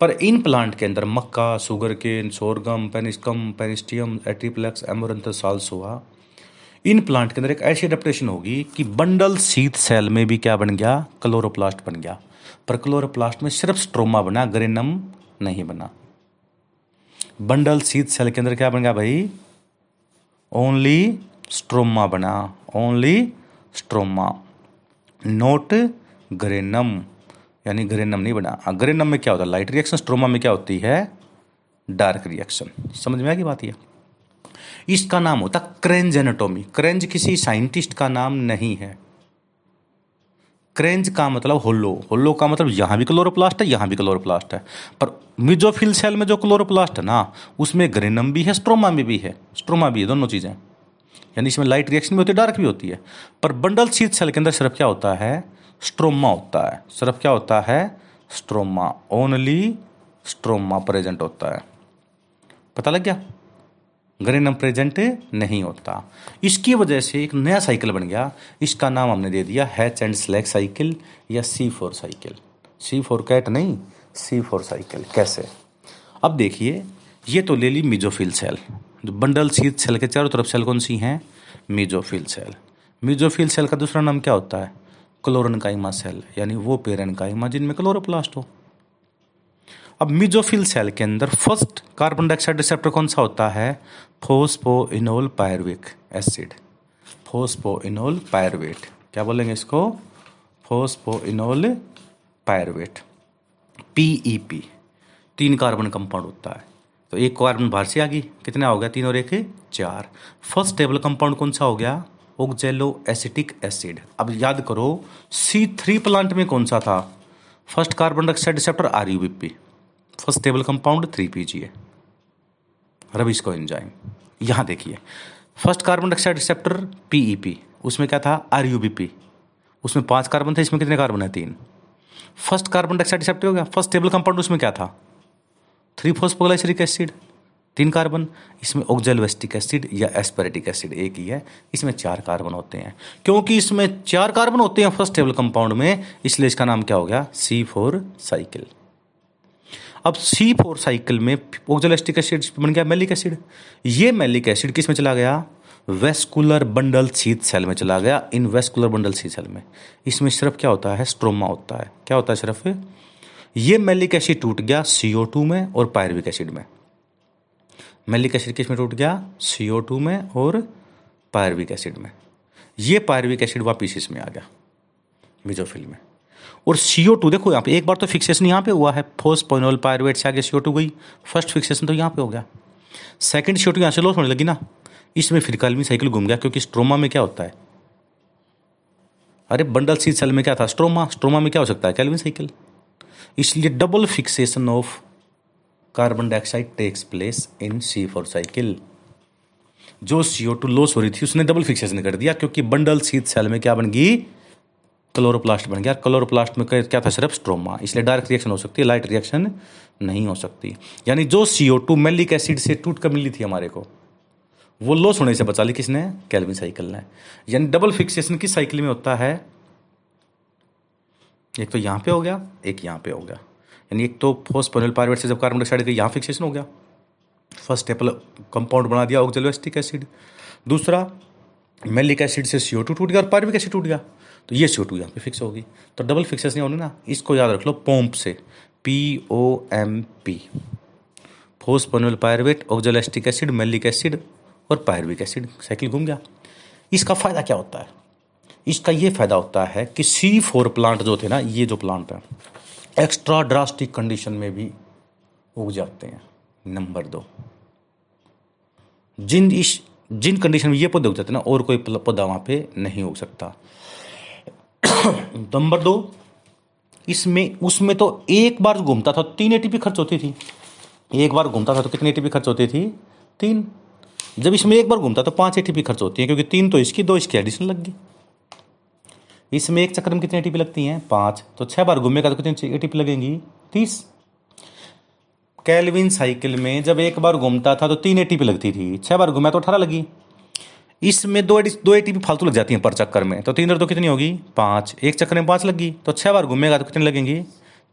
पर इन प्लांट के अंदर मक्का, sugar cane, sorghum, panicum, pennisetum, atriplex amaranth salsola इन प्लांट के अंदर एक ऐसी एडेप्टेशन होगी कि बंडल सीथ सेल में भी क्या बन गया? क्लोरोप्लास्ट बन गया। पर क्लोरोप्लास्ट में सिर्फ़ स्ट्रोमा बना, ग्रेनम नहीं बना। बंडल सीत सेल के अंदर क्या बन गया भाई? ओनली स्ट्रोमा बना, ओनली स्ट्रोमा। नोट ग्रेनम, यानी ग्रेनम नहीं बना। ग्रेनम में क्या होता है? लाइट रिएक्शन स्ट्रोमा में क्या होती है? Dark reaction. समझ में आ गई बात यह इसका नाम होता क्रेंज एनाटोमी। क्रेंज किसी साइंटिस्ट का नाम नहीं है। क्रेंज का मतलब होलो। होलो का मतलब यहाँ भी क्लोरोप्लास्ट है, यहाँ भी क्लोरोप्लास्ट है। पर मिजोफिल सेल में जो क्लोरोप्लास्ट है ना, उसमें ग्रेनम भी है, स्ट्रोमा में भी है। स्ट्रोमा भी है, दोनों चीज़ें। यानी इसमें लाइट रिएक्शन भी होती है डार्क भी होती है। पर बंडल शीत सेल के अंदर सिर्फ़ क्या होता है? स्ट्रोमा होता है। सिर्फ़ क्या होता है? स्ट्रोमा ओनली स्ट्रोमा प्रेजेंट होता है। पता लग गया? ग्रेनम प्रेजेंट नहीं होता। इसकी वजह से एक नया साइकिल बन गया। इसका नाम हमने दे दिया हैच एंड स्लैक साइकिल या C four cycle C four cat नहीं सी फोर साइकिल कैसे? अब देखिए, ये तो ले ली मिजोफिल सेल जो बंडल सीट सेल के चारों तरफ़ सेल कौन सी हैं? Mesophyll cell. मिजोफिल सेल का दूसरा नाम क्या होता है? क्लोरन काइमा सेल, यानी वो पेरन काइमा जिनमें क्लोरोप्लास्ट हो। अब मिजोफिल सेल के अंदर फ़र्स्ट कार्बन डाइऑक्साइड रिसेप्टर कौन सा होता है? Phosphoenol pyruvic acid. Phosphoenol pyruvate. क्या बोलेंगे इसको? Phosphoenol pyruvate. पीईपी, तीन कार्बन कंपाउंड होता है। तो एक कार्बन बाहर से आ गई। कितने हो गया? तीन और एक चार। फ़र्स्ट टेबल कंपाउंड कौन सा हो गया? ओक्जेलो एसिटिक एसिड अब याद करो सी थ्री प्लांट में कौन सा था? First carbon dioxide receptor R U B P first stable compound three P G है रबिश को एंजाइम यहाँ देखिए। First carbon dioxide receptor PEP उसमें क्या था? आर यू बी पी उसमें पाँच कार्बन थे, इसमें कितने कार्बन है? तीन। फ़र्स्ट कार्बन डाइऑक्साइड रिसेप्टर हो गया? फ़र्स्ट टेबल कंपाउंड उसमें क्या था? थ्री फोस्फोग्लाइसरिक एसिड, तीन कार्बन, इसमें ऑक्जेलवेस्टिक एसिड या एस्पेरेटिक एसिड एक ही है। इसमें चार कार्बन होते हैं। क्योंकि इसमें चार कार्बन होते हैं फ़र्स्ट टेबल कंपाउंड में, इसलिए इसका नाम क्या हो गया? सी फोर साइकिल अब सी फोर साइकिल में ओक्जोलेस्टिक एसिड बन गया मेलिक एसिड। ये मेलिक एसिड किसमें चला गया? वेस्कुलर बंडल सीथ सेल में चला गया। इन वेस्कुलर बंडल सीथ सेल में। इसमें सिर्फ़ क्या होता है? स्ट्रोमा होता है। क्या होता है सिर्फ़? ये मेलिक एसिड टूट गया टू में और पायरविक एसिड में। मेलिक एसिड किसमें टूट गया? टू में और पायरविक एसिड में। ये पायरविक एसिड वापिस इसमें आ गया, मिजोफिल में। और सीओ टू देखो यहाँ पे एक बार तो फिक्सेशन यहाँ पे हुआ है। फोस्पोइनोल पायरवेट से आगे सीओ टू गई। फ़र्स्ट फिक्सेशन तो यहाँ पे हो गया। सेकंड सीओ टू यहाँ से लॉस होने लगी ना। इसमें फिर कैलविन साइकिल घूम गया, क्योंकि स्ट्रोमा में क्या होता है? अरे बंडल सी सेल में क्या था? स्ट्रोमा स्ट्रोमा में क्या हो सकता है? कैलविन साइकिल इसलिए double fixation of carbon dioxide takes place in C four cycle जो सीओ टू लॉस हो रही थी, उसने डबल फिक्सेशन कर दिया, क्योंकि बंडल सीट सेल में क्या बन गई? क्लोरोप्लास्ट बन गया। क्लोरोप्लास्ट में क्या था सिर्फ़? स्ट्रोमा इसलिए डायरेक्ट रिएक्शन हो सकती है लाइट रिएक्शन नहीं हो सकती। यानी जो सीओ टू मेलिक एसिड से टूट कर मिली थी हमारे को, वो लॉस होने से बचा ली किसने? कैलविन साइकिल ने। यानी डबल फिक्सेशन किस साइकिल में होता है? एक तो यहाँ पे हो गया, एक यहाँ पे हो गया। यानी एक तो फोस्फोनिल पायरेट से जब कार्बन डाइऑक्साइड का यहाँ फिक्सेशन हो गया। फ़र्स्ट स्टेपल कंपाउंड बना दिया ऑक्जेलोस्टिक एसिड दूसरा, मेलिक एसिड से टू टूट गया, और पायरविक एसिड टूट गया। तो ये सीओ टू यहाँ पे फिक्स होगी। तो डबल फिक्सेस नहीं होनी ना, इसको याद रख लो पोम्प से। P O M P phosphoenol pyruvate oxaloacetic acid malic acid और पायरविक एसिड साइकिल घूम गया। इसका फ़ायदा क्या होता है? इसका ये फ़ायदा होता है कि सी फोर प्लांट जो थे ना, ये जो प्लांट है एक्स्ट्रा ड्रास्टिक कंडीशन में भी उग जाते हैं नंबर दो। जिन इस, जिन कंडीशन में ये पौधे उग जाते हैं ना, और कोई पौधा वहाँ पे नहीं उग सकता। नंबर दो, इसमें, उसमें तो एक बार घूमता था, तीन एटीपी खर्च होती थी। एक बार घूमता था तो कितनी एटीपी खर्च होती थी? तीन। जब इसमें एक बार घूमता तो पाँच एटीपी खर्च होती है, क्योंकि तीन तो इसकी, दो इसकी एडिशन लग गई। इसमें एक चक्र में कितनी एटीपी लगती हैं? पाँच। तो छह बार घूमेगा तो कितनी एटीपी लगेंगी? तीस। कैलविन साइकिल में जब एक बार घूमता था तो तीन एटीपी लगती थी। छह बार घूमा तो अठारह लगी। इसमें दो दो एटीपी फालतू लग जाती हैं पर चक्कर में। तो तीन दो कितनी होगी? पाँच। एक चक्कर में पाँच लगी। तो छह बार घूमेगा तो कितनी लगेंगी?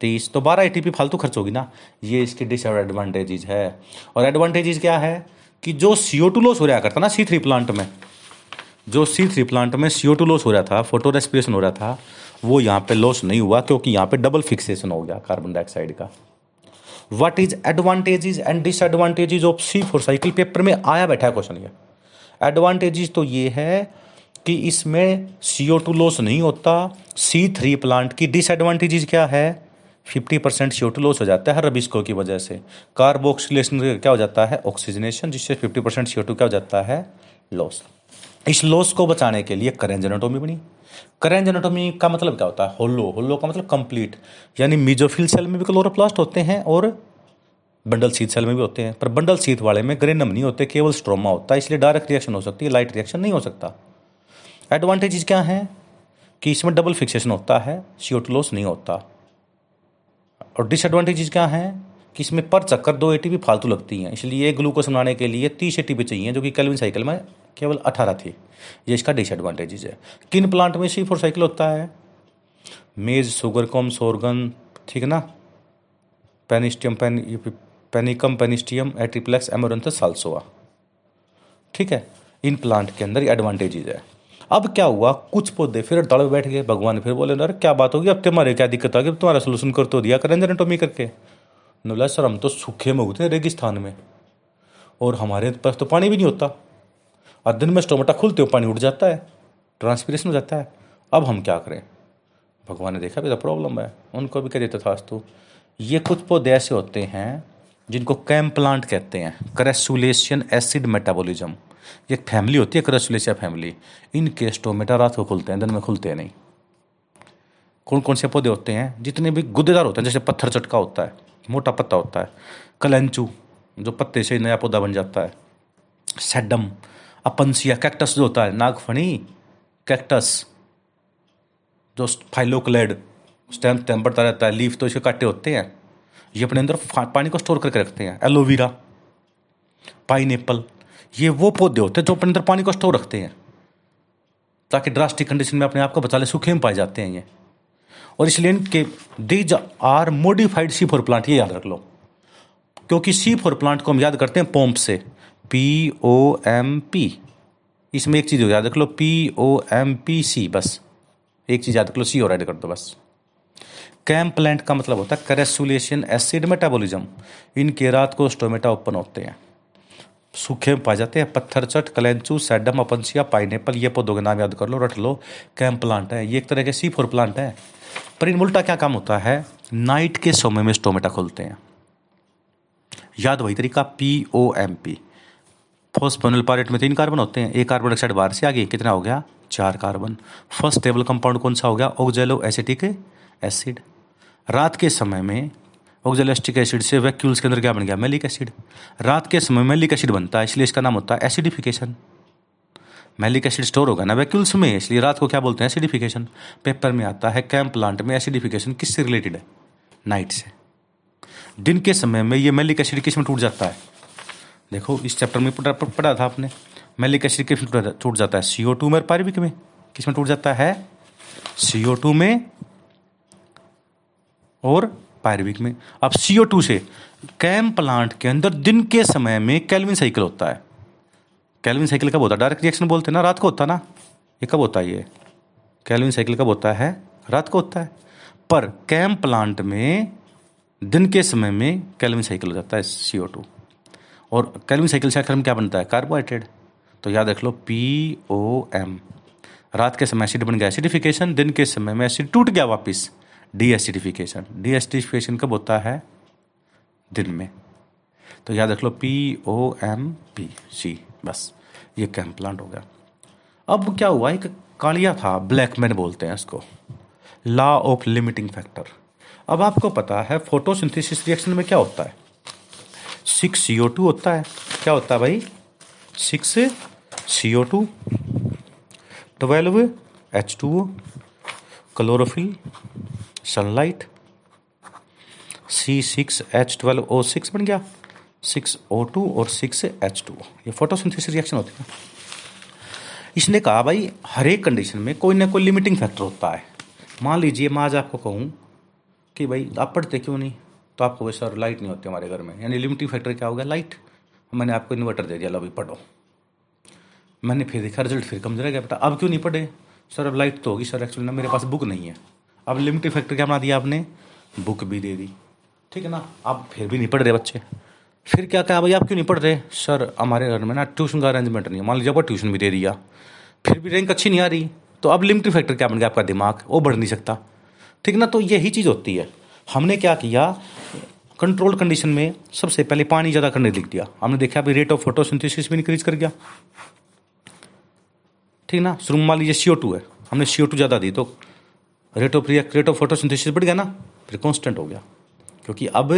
तीस। तो बारह एटीपी फालतू खर्च होगी ना। ये इसकी डिसएडवांटेजेज है। और एडवांटेजेज क्या है? कि जो सीओ टू लॉस हो रहा करता ना सी थ्री प्लांट में जो सी थ्री प्लांट में सीओ टू लॉस हो रहा था फ़ोटो रेस्पिरेशन हो रहा था, वो यहाँ पे लॉस नहीं हुआ क्योंकि यहाँ पे डबल फिक्सेशन हो गया कार्बन डाइऑक्साइड का। What is advantages and disadvantages of C four cycle paper में आया बैठा है क्वेश्चन ये। एडवांटेजेस तो ये है कि इसमें सीओ टू लॉस नहीं होता सी थ्री प्लांट की डिसएडवांटेजेस क्या है? Fifty percent C O two loss हो जाता है रबिस्को की वजह से। कार्बोक्सिलेशन क्या हो जाता है? ऑक्सीजनेशन जिससे fifty percent C O two क्या हो जाता है? लॉस इस लॉस को बचाने के लिए करेंजेनेटोमी बनी। करेंजेनेटोमी का मतलब क्या होता है? होलो होलो का मतलब कंप्लीट यानी मिजोफिल सेल में भी क्लोरोप्लास्ट होते हैं और बंडल सीथ सेल में भी होते हैं। पर बंडल सीथ वाले में ग्रेनम नहीं होते, केवल स्ट्रोमा होता है, इसलिए डायरेक्ट रिएक्शन हो सकती है लाइट रिएक्शन नहीं हो सकता। एडवांटेज क्या है? कि इसमें डबल फिक्सेशन होता है लॉस नहीं होता। और डिसएडवांटेजेस क्या है? कि इसमें पर चक्कर दो एटीपी फालतू लगती हैं, इसलिए ग्लूकोज बनाने के लिए तीस एटीपी चाहिए, जो कि कैलविन साइकिल में केवल अठारह थी। ये इसका डिसएडवांटेजेस है। किन प्लांट में सी फोर साइकिल होता है? मेज सुगर कॉम सोरगन ठीक है ना? Pennisetum pen panicum pennisetum atriplex amaranthus salsola ठीक है? इन प्लांट के अंदर एडवांटेजेज है। अब क्या हुआ? कुछ पौधे फिर दड़ बैठ गए। भगवान फिर बोले, अरे, क्या बात होगी? अब तुम्हारे क्या दिक्कत आ गई? तुम्हारा सोल्यूशन कर तो दिया करें जनटोमी करके। बोला, सर, हम तो सूखे में उगते रेगिस्तान में। और हमारे पास तो पानी भी नहीं होता। और दिन में स्टोमेटा खुलते हो पानी उठ जाता है ट्रांसपीरेशन हो जाता है। अब हम क्या करें? भगवान ने देखा भी तो प्रॉब्लम है। उनको भी कह देता था तो ये कुछ पौधे ऐसे होते हैं जिनको कैम प्लांट कहते हैं क्रेसुलेशन एसिड मेटाबॉलिज्म एक फैमिली होती है क्रसुलेसिया फैमिली इनके स्टोमेटा रात को खुलते हैं, दिन में खुलते हैं नहीं। कौन कौन से पौधे होते हैं? जितने भी गुद्देदार होते हैं, जैसे पत्थर चटका होता है, मोटा पत्ता होता है, कलेंचू, जो पत्ते से नया पौधा बन जाता है सेडम अपनसिया कैक्टस जो होता है, नागफणी कैक्टस जो फाइलोक्लेड स्टेम स्टेम बढ़ता रहता है लीफ तो इसके काटे होते हैं। ये अपने अंदर पानी को स्टोर करके रखते हैं। एलोवेरा पाइन ये वो पौधे होते हैं जो अपने अंदर पानी को स्टोर रखते हैं। ताकि ड्रास्टिक कंडीशन में अपने आप को बचा ले सूखे में पाए जाते हैं ये। और इसलिए इनके these are modified C four plant ये याद रख लो। क्योंकि सी फोर प्लांट को हम याद करते हैं पोम्प से। पी ओ एम पी इसमें एक चीज़ हो याद रख लो P O M P C बस। एक चीज़ याद रख लो सी और ऐड कर दो, बस। कैम प्लांट का मतलब होता है करेसुलेशन एसिड मेटाबॉलिज्म इनके रात को स्टोमेटा ओपन होते हैं। सूखे में पाए जाते हैं पत्थर, चट, कलेंचू सैडम अपनसिया पाइनएपल ये पौधों के नाम याद कर लो, रट लो। कैम प्लांट है, ये एक तरह के सी फोर प्लांट है। पर इन उल्टा क्या काम होता है? नाइट के समय में स्टोमेटा खोलते हैं। याद वही तरीका P O M P phosphoenol pyruvate में तीन कार्बन होते हैं। एक कार्बन डाइऑक्साइड बाहर से आ गई कितना हो गया? चार कार्बन। फ़र्स्ट टेबल कंपाउंड कौन सा हो गया? Oxaloacetic acid. रात के समय में ऑक्जेलोस्टिक एसिड से वैक्यूल्स के अंदर क्या बन गया? Malic acid. रात के समय मेलिक एसिड बनता है, इसलिए इसका नाम होता है एसिडिफिकेशन। मेलिक एसिड स्टोर होगा ना वैक्यूल्स में, इसलिए रात को क्या बोलते हैं? एसिडिफिकेशन। पेपर में आता है, कैंप प्लांट में एसिडिफिकेशन किससे रिलेटेड है? नाइट से। दिन के समय में ये मेलिक एसिड किसमें टूट जाता है? देखो, इस चैप्टर में पढ़ा था आपने। मेलिक एसिड किसमें टूट जाता है? सीओ टू में और पारिविक में? किसमें टूट जाता है? सीओ टू में और पायरविक में। अब सीओ टू से, कैम प्लांट के अंदर दिन के समय में कैलविन साइकिल होता है। कैलविन साइकिल कब होता है? डायरेक्ट रिएक्शन बोलते हैं ना, रात को होता है ना? ये कब होता है ये? कैलविन साइकिल कब होता है? रात को होता है। पर कैम प्लांट में दिन के समय में कैलविन साइकिल हो जाता है सीओ टू और कैलविन साइकिल से आखिर क्या बनता है? कार्बोहाइड्रेट तो याद रख लो पी ओ एम रात के समय एसिड बन गया। एसिडिफिकेशन दिन के समय में एसिड टूट गया वापिस। डी एसिडिफिकेशन डी एसिडिफिकेशन कब होता है? दिन में। तो याद रख लो P O M P C बस। ये कैम प्लांट हो गया। अब क्या हुआ? एक कालिया था ब्लैक मैन बोलते हैं इसको। लॉ ऑफ़ लिमिटिंग फैक्टर अब आपको पता है फोटोसिंथेसिस रिएक्शन में क्या होता है? सिक्स सी ओ टू होता है। क्या होता है भाई? Six C O two twelve H two O chlorophyll, sunlight C six H twelve O six बन गया। सिक्स ओ टू और सिक्स एच टू ये फोटोसिंथेसिस रिएक्शन होती है इसने कहा, भाई हर एक कंडीशन में कोई ना कोई लिमिटिंग फैक्टर होता है। मान लीजिए, मैं आज आपको कहूँ कि भाई, आप पढ़ते क्यों नहीं? तो आपको वैसे सर लाइट नहीं होती हमारे घर में। यानी लिमिटिंग फैक्टर क्या हो गया? लाइट मैंने आपको इन्वर्टर दे दिया, लो अभी पढ़ो। मैंने फिर देखा रिज़ल्ट फिर कमज़ोर गया बेटा? अब क्यों नहीं पढ़े? सर अब लाइट तो होगी सर एक्चुअली ना मेरे पास बुक नहीं है। अब लिमिटेड फैक्टर क्या बना दिया आपने? बुक भी दे दी। ठीक है ना? आप फिर भी नहीं पढ़ रहे बच्चे। फिर क्या कहा भाई, आप क्यों नहीं पढ़ रहे? सर हमारे घर में ना ट्यूशन का अरेंजमेंट नहीं है। मान लीजिए आपको ट्यूशन भी दे दिया। फिर भी रैंक अच्छी नहीं आ रही। तो अब लिमिटेड फैक्टर क्या बन गया आपका दिमाग? वो बढ़ नहीं सकता। ठीक ना? तो यही चीज़ होती है। हमने क्या किया? कंट्रोल कंडीशन में सबसे पहले पानी ज़्यादा करने लिख दिया। हमने देखा अभी रेट ऑफ़ फोटोसिंथेसिस भी इंक्रीज कर गया। ठीक ना? शुरू मान लीजिए सी है। हमने सी ज़्यादा दी तो rate of rate of photosynthesis बढ़ गया ना? फिर कॉन्स्टेंट हो गया। क्योंकि अब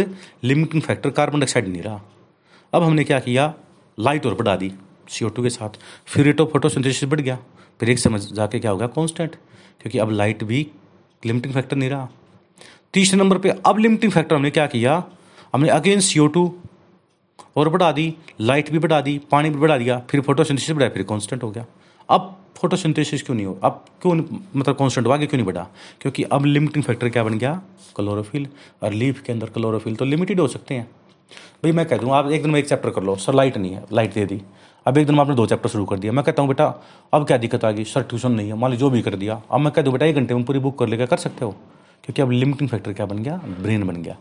लिमिटिंग फैक्टर कार्बन डाइऑक्साइड नहीं रहा। अब हमने क्या किया? लाइट और बढ़ा दी सी के साथ। फिर रेट ऑफ़ फोटोसिंथेसिस बढ़ गया। फिर एक समझ जाके क्या हो गया? कॉन्स्टेंट क्योंकि अब लाइट भी लिमिटिंग फैक्टर नहीं रहा। तीसरे नंबर पे अब लिमिटिंग फैक्टर हमने क्या किया? हमने अगेन सी और बढ़ा दी लाइट भी बढ़ा दी, पानी भी बढ़ा दिया, फिर फोटोसिंथेसिस बढ़ाया, फिर कॉन्स्टेंट हो गया। अब फोटोसिंथेसिस क्यों नहीं हो? अब क्यों मतलब कॉन्स्टेंट हुआ क्यों नहीं बढ़ा? क्योंकि अब लिमिटिंग फैक्टर क्या बन गया? क्लोरोफिल और लीफ के अंदर क्लोरोफिल तो लिमिटेड हो सकते हैं। भाई मैं कह दूँ, आप एक दिन में एक चैप्टर कर लो सर लाइट नहीं है लाइट दे दी। अब एक दिन में आपने दो चैप्टर शुरू कर दिया मैं कहता हूँ, बेटा, अब क्या दिक्कत आ गई? सर ट्यूशन नहीं है, मान लीजिए जो भी कर दिया। अब मैं कह दूँ, बेटा, एक घंटे में पूरी बुक कर लेकर कर सकते हो? क्योंकि अब लिमिटिंग फैक्टर क्या बन गया? ब्रेन बन गया।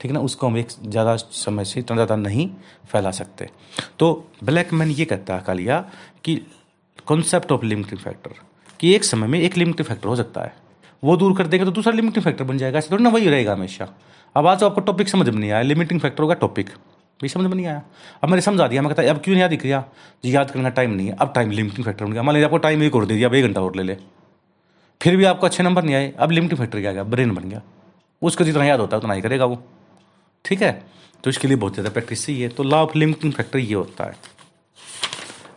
ठीक है ना? उसको हम एक ज़्यादा समय से इतना ज़्यादा नहीं फैला सकते। तो ब्लैक मैन ये कहता है, कालिया, कि कॉन्सेप्ट ऑफ़ लिमिटिंग फैक्टर कि एक समय में एक लिमिटिंग फैक्टर हो सकता है। वो दूर कर देंगे तो दूसरा लिमिटिंग फैक्टर बन जाएगा। ऐसे थोड़ी ना वही रहेगा हमेशा। अब आज तो आपको टॉपिक समझ में नहीं आया। लिमिटिंग फैक्टर होगा टॉपिक भी समझ में नहीं आया। अब मैंने समझा दिया। मैं कहता, अब क्यों नहीं याद दिख रहा? जी, याद करने का टाइम नहीं है। अब टाइम लिमिटिंग फैक्टर बन गया। मान लीजिए आपको टाइम एक और दे दिया, अब एक घंटा और ले ले। फिर भी आपको अच्छे नंबर नहीं आए। अब लिमिटिंग फैक्टर क्या गया, ब्रेन बन गया। उसको जितना याद होता है, उतना ही करेगा वो। ठीक है? तो इसके लिए बहुत ज़्यादा प्रैक्टिस चाहिए। तो लॉ ऑफ़ लिमिटिंग फैक्टर ये होता है।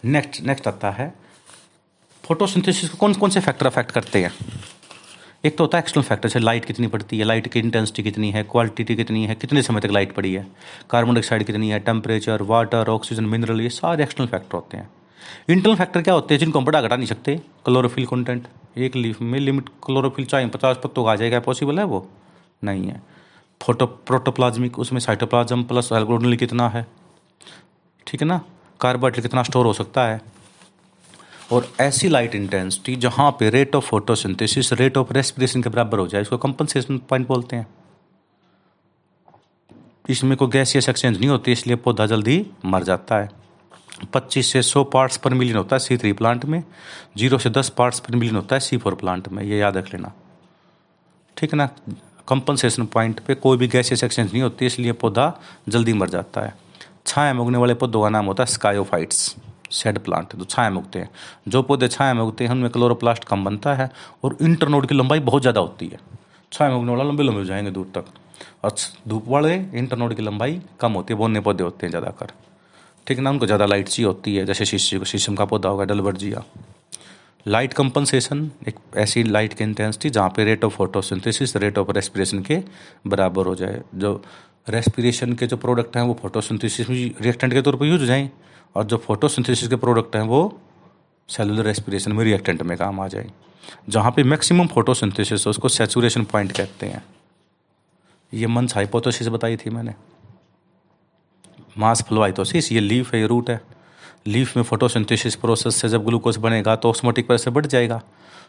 नेक्स्ट नेक्स्ट आता है। फोटोसिंथेसिस को कौन कौन से फैक्टर अफेक्ट करते हैं? एक तो होता है एक्सटर्नल फैक्टर जैसे लाइट कितनी पड़ती है लाइट की इंटेंसिटी कितनी है क्वालिटी कितनी है, कितने समय तक लाइट पड़ी है कार्बन डाइऑक्साइड कितनी है टेम्परेचर वाटर ऑक्सीजन मिनरल ये सारे एक्सटर्नल फैक्टर होते हैं। इंटरनल फैक्टर क्या होते हैं जिनको हम बढ़ा घटा नहीं सकते? क्लोरोफिल कंटेंट एक लीफ में लिमिट क्लोरोफिल चाहे पचास पत्तों का आ जाएगा। पॉसिबल है वो? नहीं है। फ़ोटो प्रोटोप्लाज्मिक उसमें साइटोप्लाज्म प्लस एल्गोडनल कितना है? ठीक है ना? कार्बोहाइड्रेट कितना स्टोर हो सकता है? और ऐसी लाइट इंटेंसिटी जहाँ पे rate of photosynthesis rate of respiration के बराबर हो जाए, इसको कंपनसेशन पॉइंट बोलते हैं। इसमें कोई गैसियस एक्सचेंज नहीं होती, इसलिए पौधा जल्दी मर जाता है। पच्चीस से सौ पार्ट्स पर मिलियन होता है सी थ्री प्लांट में, ज़ीरो से दस पार्ट्स पर मिलियन होता है सी फोर प्लांट में, ये याद रख लेना। ठीक है ना? कंपनसेशन पॉइंट पे कोई भी गैसेस एक्सचेंज नहीं होती, इसलिए पौधा जल्दी मर जाता है। छाया में उगने वाले पौधों का नाम होता है स्कायोफाइट्स सेड प्लांट तो छाया में उगते हैं। जो पौधे छाया में उगते हैं, उनमें क्लोरोप्लास्ट कम बनता है और इंटरनोड की लंबाई बहुत ज़्यादा होती है। छाया में उगने वाला लंबे लंबे हो जाएँगे दूर तक। और धूप वाले इंटरनोड की लंबाई कम होती है, बोने पौधे होते हैं ज़्यादातर। ठीक है ना उनको ज़्यादा लाइट चाहिए होती है, जैसे शीशे शीशम का पौधा होगा डलवर्जिया लाइट कंपनसेशन एक ऐसी लाइट की इंटेंसिटी जहाँ पे rate of photosynthesis rate of respiration के बराबर हो जाए। जो रेस्पिरेशन के जो प्रोडक्ट हैं, वो फोटोसिंथेसिस में रिएक्टेंट के तौर पर यूज़ हो जाएँ और जो फोटोसिंथेसिस के प्रोडक्ट हैं, वो सेलुलर रेस्पिरेशन में रिएक्टेंट में काम आ जाए। जहाँ पे मैक्सिमम फोटोसिंथेसिस उसको सेचुरेशन पॉइंट कहते हैं। ये मंस हाइपोथेसिस बताई थी मैंने। मास फ्लोआइटोसिस ये लीफ है, ये रूट है। लीफ में फोटोसिंथेसिस प्रोसेस से जब ग्लूकोज बनेगा तो ऑस्मोटिक प्रेशर बढ़ जाएगा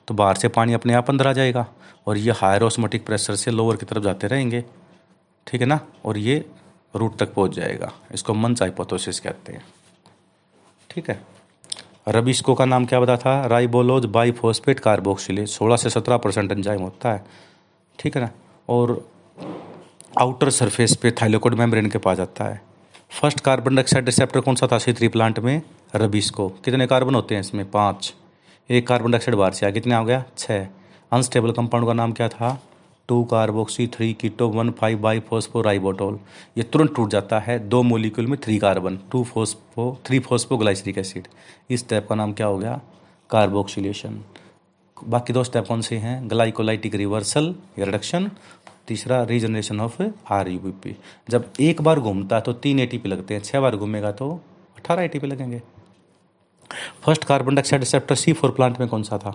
तो बाहर से पानी अपने आप अंदर आ जाएगा और ये हायर ऑस्मोटिक प्रेशर से लोअर की तरफ़ जाते रहेंगे, ठीक है ना? और ये रूट तक पहुँच जाएगा, इसको मंस हाइपोथेसिस कहते हैं, ठीक है? रबिस्को का नाम क्या बता था? राइबोलोज बाईफोस्फेट कार्बोक्सिलेज, सोलह से सत्रह परसेंट एंजाइम होता है, ठीक है ना? और आउटर सरफेस पे थाइलोकोड मेम्ब्रेन के पास जाता है फ़र्स्ट कार्बन डाइऑक्साइड रिसेप्टर कौन सा था सी थ्री प्लांट में? रबीस रबिस्को कितने कार्बन होते हैं इसमें? पाँच। एक कार्बन डाइऑक्साइड बाहर से आया कितने आ गया? छः अनस्टेबल कंपाउंड का नाम क्या था? Two carboxy, three keto, one five bi phospho ribitol ये तुरंत टूट जाता है दो मोलिक्यूल में three carbon. Two phospho, three phospho glyceric acid. इस स्टेप का नाम क्या हो गया? कार्बोक्सिलेशन। बाकी दो स्टेप कौन से हैं? ग्लाइकोलाइटिक रिवर्सल या रिडक्शन तीसरा regeneration of R U P जब एक बार घूमता है तो तीन ए टी पी लगते हैं छः बार घूमेगा तो अठारह ए लगेंगे। First carbon dioxide receptor C four plant में कौन सा था?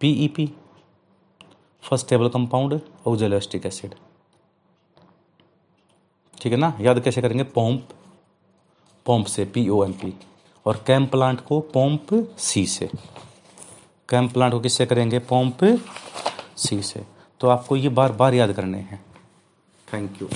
P E PEP first stable compound oxaloacetic acid ठीक है ना? याद कैसे करेंगे? पोम्प पोम्प से पी ओ एम पी और कैम प्लांट को पोम्प सी से। कैम प्लांट को किससे करेंगे? पोम्प सी से। तो आपको ये बार बार याद करने हैं। Thank you